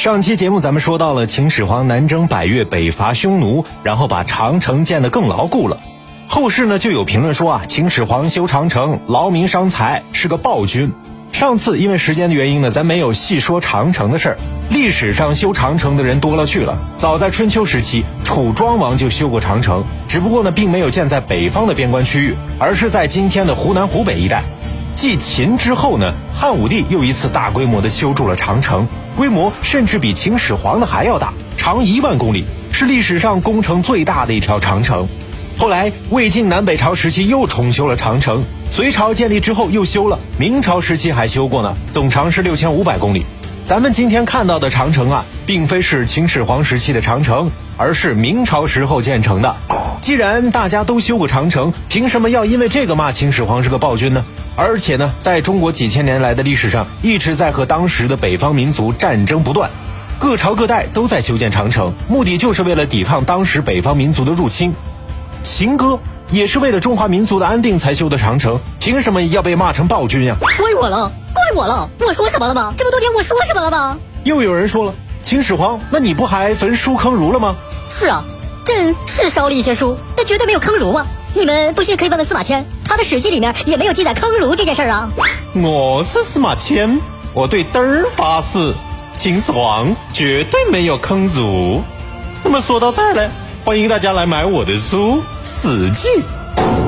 上期节目咱们说到了秦始皇南征百越，北伐匈奴，然后把长城建得更牢固了。后世呢就有评论说啊，秦始皇修长城劳民伤财，是个暴君。上次因为时间的原因呢，咱没有细说长城的事儿。历史上修长城的人多了去了，早在春秋时期，楚庄王就修过长城，只不过呢，并没有建在北方的边关区域，而是在今天的湖南、湖北一带。继秦之后呢，汉武帝又一次大规模的修筑了长城。规模甚至比秦始皇的还要大，长一万公里，是历史上工程最大的一条长城。后来魏晋南北朝时期又重修了长城，隋朝建立之后又修了，明朝时期还修过呢，总长是六千五百公里。咱们今天看到的长城啊，并非是秦始皇时期的长城，而是明朝时候建成的。既然大家都修过长城，凭什么要因为这个骂秦始皇是个暴君呢？而且呢，在中国几千年来的历史上，一直在和当时的北方民族战争不断，各朝各代都在修建长城，目的就是为了抵抗当时北方民族的入侵。秦哥也是为了中华民族的安定才修的长城，凭什么要被骂成暴君呀？怪我了，怪我了，我说什么了吗？这么多年我说什么了吗？又有人说了，秦始皇，那你不还焚书坑儒了吗？是啊。朕是烧了一些书，但绝对没有坑儒啊！你们不信可以问问司马迁，他的《史记》里面也没有记载坑儒这件事儿啊。我是司马迁，我对灯儿发誓，秦始皇绝对没有坑儒。那么说到这儿呢，欢迎大家来买我的书《史记》。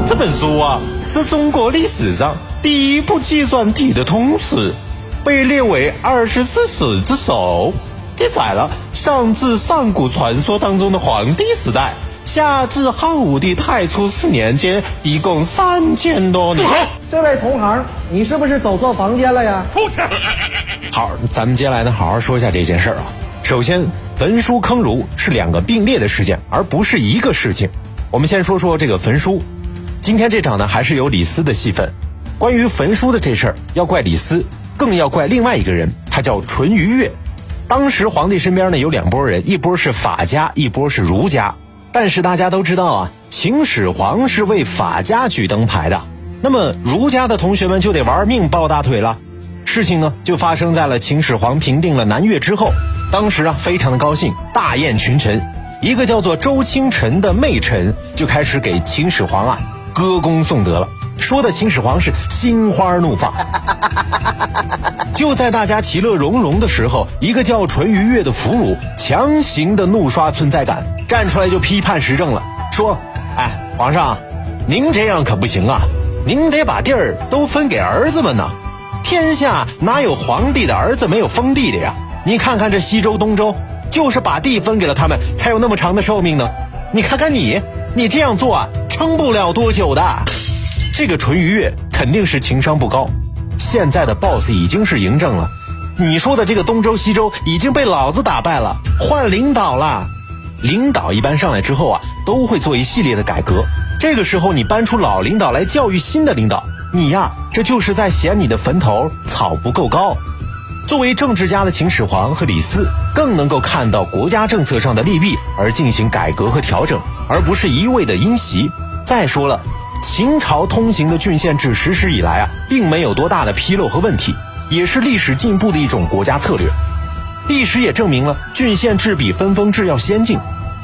这本书啊，是中国历史上第一部纪传体的通史，被列为二十四史之首。记载了上至上古传说当中的黄帝时代，下至汉武帝太初四年间，一共三千多年。这位同行，你是不是走错房间了呀？出去！好，咱们接下来呢，好好说一下这件事儿啊。首先，焚书坑儒是两个并列的事件，而不是一个事情。我们先说说这个焚书。今天这场呢，还是有李斯的戏份。关于焚书的这事儿，要怪李斯，更要怪另外一个人，他叫淳于越。当时皇帝身边呢有两拨人，一波是法家，一波是儒家。但是大家都知道啊，秦始皇是为法家举灯牌的，那么儒家的同学们就得玩命抱大腿了。事情呢就发生在了秦始皇平定了南越之后，当时啊非常的高兴，大宴群臣。一个叫做周清晨的媚臣就开始给秦始皇啊歌功颂德了。说的秦始皇是心花怒放，就在大家其乐融融的时候，一个叫淳于越的俘虏强行的怒刷存在感，站出来就批判时政了，说：“哎，皇上，您这样可不行啊，您得把地儿都分给儿子们呢。天下哪有皇帝的儿子没有封地的呀？你看看这西周、东周，就是把地分给了他们，才有那么长的寿命呢。你看看你，你这样做啊，撑不了多久的。”这个淳于越肯定是情商不高，现在的 boss 已经是嬴政了，你说的这个东周西周已经被老子打败了，换领导了。领导一般上来之后啊，都会做一系列的改革，这个时候你搬出老领导来教育新的领导，你呀，这就是在嫌你的坟头草不够高。作为政治家的秦始皇和李斯，更能够看到国家政策上的利弊而进行改革和调整，而不是一味的因袭。再说了。秦朝通行的郡县制实施以来啊，并没有多大的纰漏和问题，也是历史进步的一种国家策略。历史也证明了郡县制比分封制要先进。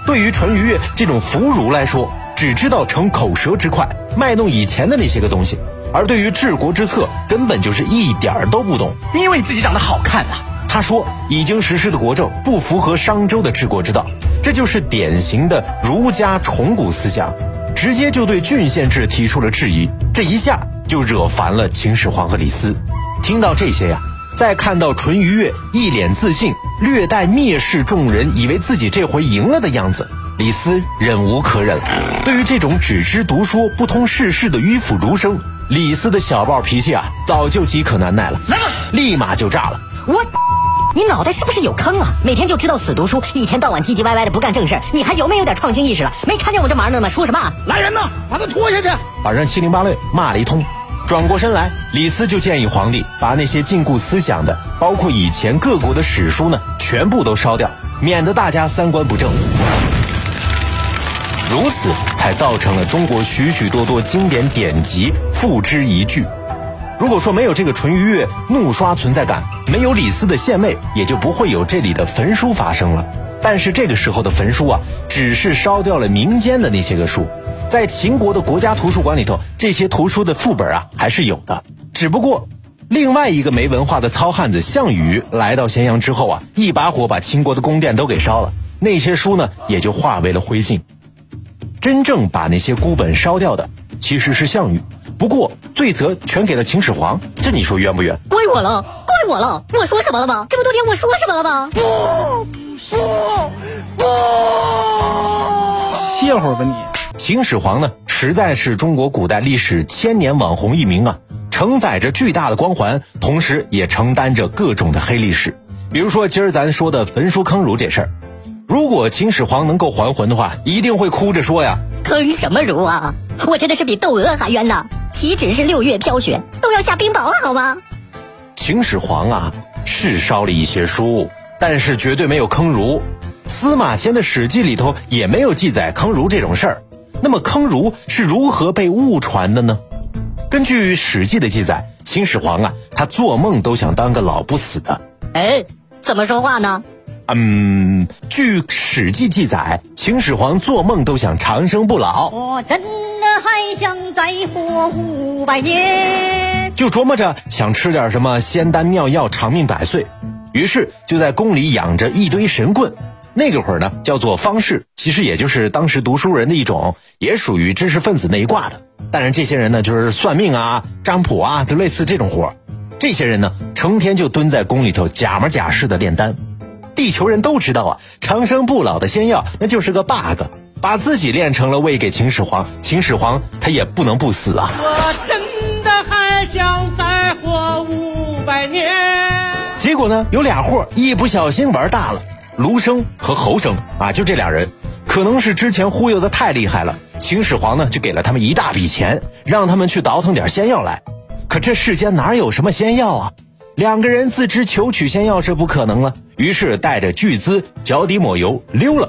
对于淳于越这种俘虏来说，只知道逞口舌之快，卖弄以前的那些个东西，而对于治国之策，根本就是一点儿都不懂。你以为自己长得好看啊？他说，已经实施的国政不符合商周的治国之道，这就是典型的儒家崇古思想。直接就对郡县制提出了质疑，这一下就惹烦了秦始皇和李斯。听到这些呀，再看到淳于越一脸自信、略带蔑视众人，以为自己这回赢了的样子，李斯忍无可忍了。对于这种只知读书不通世事的迂腐儒生，李斯的小暴脾气啊，早就饥渴难耐了，来吧，立马就炸了。我。你脑袋是不是有坑啊？每天就知道死读书，一天到晚唧唧歪歪的不干正事你还有没有点创新意识了？没看见我这忙着呢吗？说什么？来人呐，把他拖下去！把人七零八落骂了一通，转过身来，李斯就建议皇帝把那些禁锢思想的，包括以前各国的史书呢，全部都烧掉，免得大家三观不正。如此才造成了中国许许多多经典典籍付之一炬。如果说没有这个淳于越怒刷存在感。没有李斯的献媚，也就不会有这里的焚书发生了。但是这个时候的焚书啊，只是烧掉了民间的那些个书，在秦国的国家图书馆里头，这些图书的副本啊还是有的。只不过，另外一个没文化的糙汉子项羽来到咸阳之后啊，一把火把秦国的宫殿都给烧了，那些书呢也就化为了灰烬。真正把那些孤本烧掉的其实是项羽，不过罪责全给了秦始皇，这你说冤不冤？怪我了，怪我了！我说什么了吗？这么多年我说什么了吗？不不不歇会儿吧你。秦始皇呢，实在是中国古代历史千年网红一名啊，承载着巨大的光环，同时也承担着各种的黑历史。比如说今儿咱说的焚书坑儒这事儿，如果秦始皇能够还魂的话，一定会哭着说呀：坑什么儒啊？我真的是比窦娥还冤呐！岂止是六月飘雪，都要下冰雹了好吗？秦始皇啊，是烧了一些书，但是绝对没有坑儒。司马迁的《史记》里头也没有记载坑儒这种事儿。那么坑儒是如何被误传的呢？根据《史记》的记载，秦始皇啊，他做梦都想当个老不死的。哎，怎么说话呢？嗯，据《史记》记载，秦始皇做梦都想长生不老，我真的还想再活五百年。就琢磨着想吃点什么仙丹妙药长命百岁，于是就在宫里养着一堆神棍。那个会儿呢，叫做方士，其实也就是当时读书人的一种，也属于知识分子那一挂的。但是，这些人呢，就是算命啊、占卜啊，就类似这种活儿。这些人呢，成天就蹲在宫里头假模假式的炼丹。地球人都知道啊，长生不老的仙药那就是个 bug，把自己炼成了喂给秦始皇，秦始皇他也不能不死啊。我真的还想再活五百年。结果呢，有俩货一不小心玩大了。卢生和侯生啊，就这俩人，可能是之前忽悠的太厉害了。秦始皇呢，就给了他们一大笔钱，让他们去倒腾点仙药来。可这世间哪有什么仙药啊？两个人自知求取仙药是不可能了，于是带着巨资，脚底抹油溜了。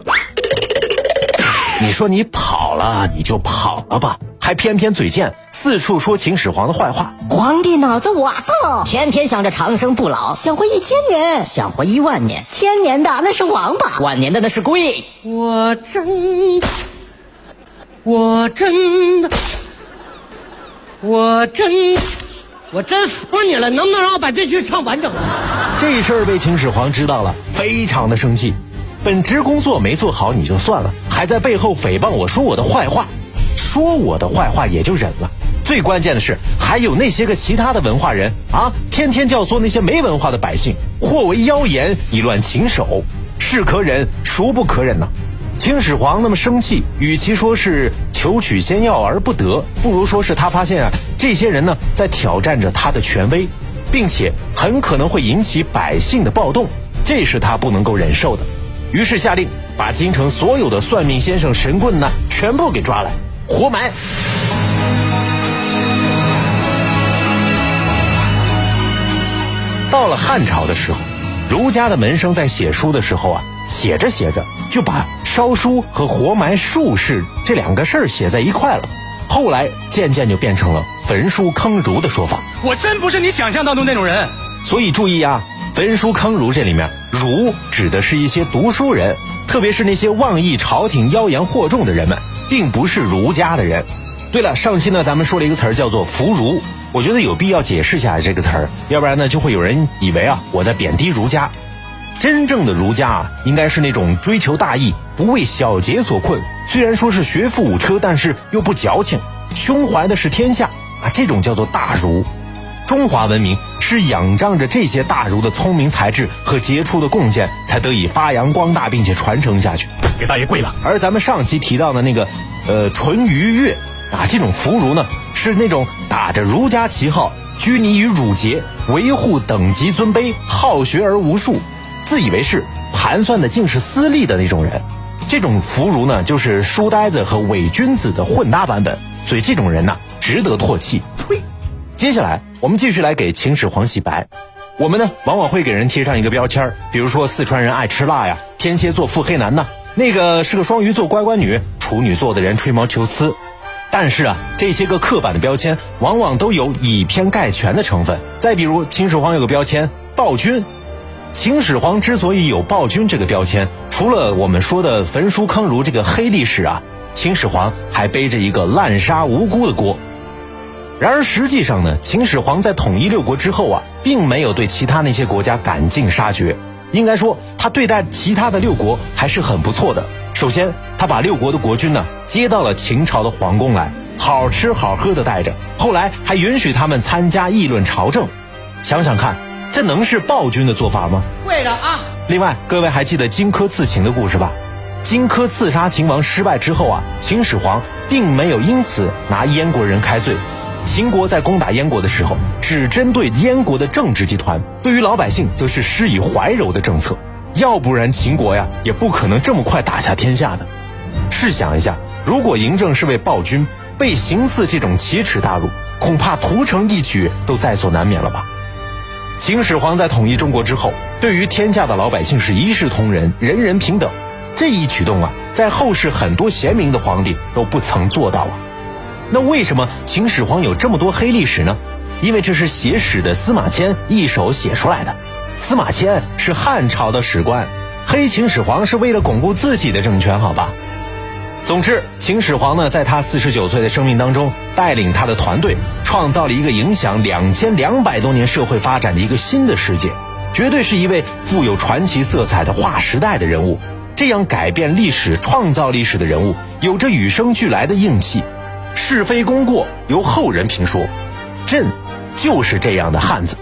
你说你跑了，你就跑了吧，还偏偏嘴贱，四处说秦始皇的坏话。皇帝脑子瓦特，天天想着长生不老，想活一千年，想活一万年，千年的那是王八，万年的那是龟。我真的，我真的，我真，我真服你了！能不能让我把这句唱完整？这事儿被秦始皇知道了，非常的生气。本职工作没做好你就算了，还在背后诽谤我说我的坏话，说我的坏话也就忍了。最关键的是，还有那些个其他的文化人啊，天天教唆那些没文化的百姓，或为妖言以乱秦首，是可忍，孰不可忍呢？秦始皇那么生气，与其说是求取仙药而不得，不如说是他发现啊，这些人呢在挑战着他的权威，并且很可能会引起百姓的暴动，这是他不能够忍受的。于是下令把京城所有的算命先生、神棍呢，全部给抓来，活埋。到了汉朝的时候，儒家的门生在写书的时候啊，写着写着就把烧书和活埋术士这两个事儿写在一块了，后来渐渐就变成了焚书坑儒的说法。我真不是你想象当中那种人。所以注意啊，焚书坑儒这里面，儒指的是一些读书人，特别是那些妄议朝廷、妖言惑众的人们，并不是儒家的人。对了，上期呢咱们说了一个词儿叫做腐儒，我觉得有必要解释一下这个词儿，要不然呢就会有人以为啊我在贬低儒家。真正的儒家啊，应该是那种追求大义、不为小节所困，虽然说是学富五车，但是又不矫情，胸怀的是天下啊，这种叫做大儒。中华文明是仰仗着这些大儒的聪明才智和杰出的贡献，才得以发扬光大，并且传承下去。给大爷跪了。而咱们上期提到的那个，呃，淳于越啊，这种腐儒呢，是那种打着儒家旗号，拘泥于儒节，维护等级尊卑，好学而无术，自以为是，盘算的尽是私利的那种人。这种腐儒呢，就是书呆子和伪君子的混搭版本，所以这种人呢，值得唾弃。呸！接下来，我们继续来给秦始皇洗白。我们呢，往往会给人贴上一个标签儿，比如说四川人爱吃辣呀，天蝎座腹黑男呐，那个是个双鱼座乖乖女，处女座的人吹毛求疵。但是啊，这些个刻板的标签，往往都有以偏概全的成分。再比如，秦始皇有个标签，暴君。秦始皇之所以有暴君这个标签，除了我们说的焚书坑儒这个黑历史啊，秦始皇还背着一个滥杀无辜的锅。然而实际上呢，秦始皇在统一六国之后啊，并没有对其他那些国家赶尽杀绝。应该说，他对待其他的六国还是很不错的。首先，他把六国的国君呢接到了秦朝的皇宫来，好吃好喝的带着。后来还允许他们参加议论朝政。想想看，这能是暴君的做法吗？跪着啊！另外，各位还记得荆轲刺秦的故事吧？荆轲刺杀秦王失败之后啊，秦始皇并没有因此拿燕国人开罪。秦国在攻打燕国的时候，只针对燕国的政治集团，对于老百姓则是施以怀柔的政策。要不然秦国呀，也不可能这么快打下天下的。试想一下，如果嬴政是位暴君，被行刺这种奇耻大辱，恐怕屠城一举都在所难免了吧？秦始皇在统一中国之后，对于天下的老百姓是一视同仁，人人平等。这一举动啊，在后世很多贤明的皇帝都不曾做到啊。那为什么秦始皇有这么多黑历史呢？因为这是写史的司马迁一手写出来的。司马迁是汉朝的史官，黑秦始皇是为了巩固自己的政权，好吧？总之，秦始皇呢，在他四十九岁的生命当中，带领他的团队，创造了一个影响两千两百多年社会发展的一个新的世界，绝对是一位富有传奇色彩的划时代的人物。这样改变历史、创造历史的人物，有着与生俱来的硬气。是非功过由后人评说，朕就是这样的汉子。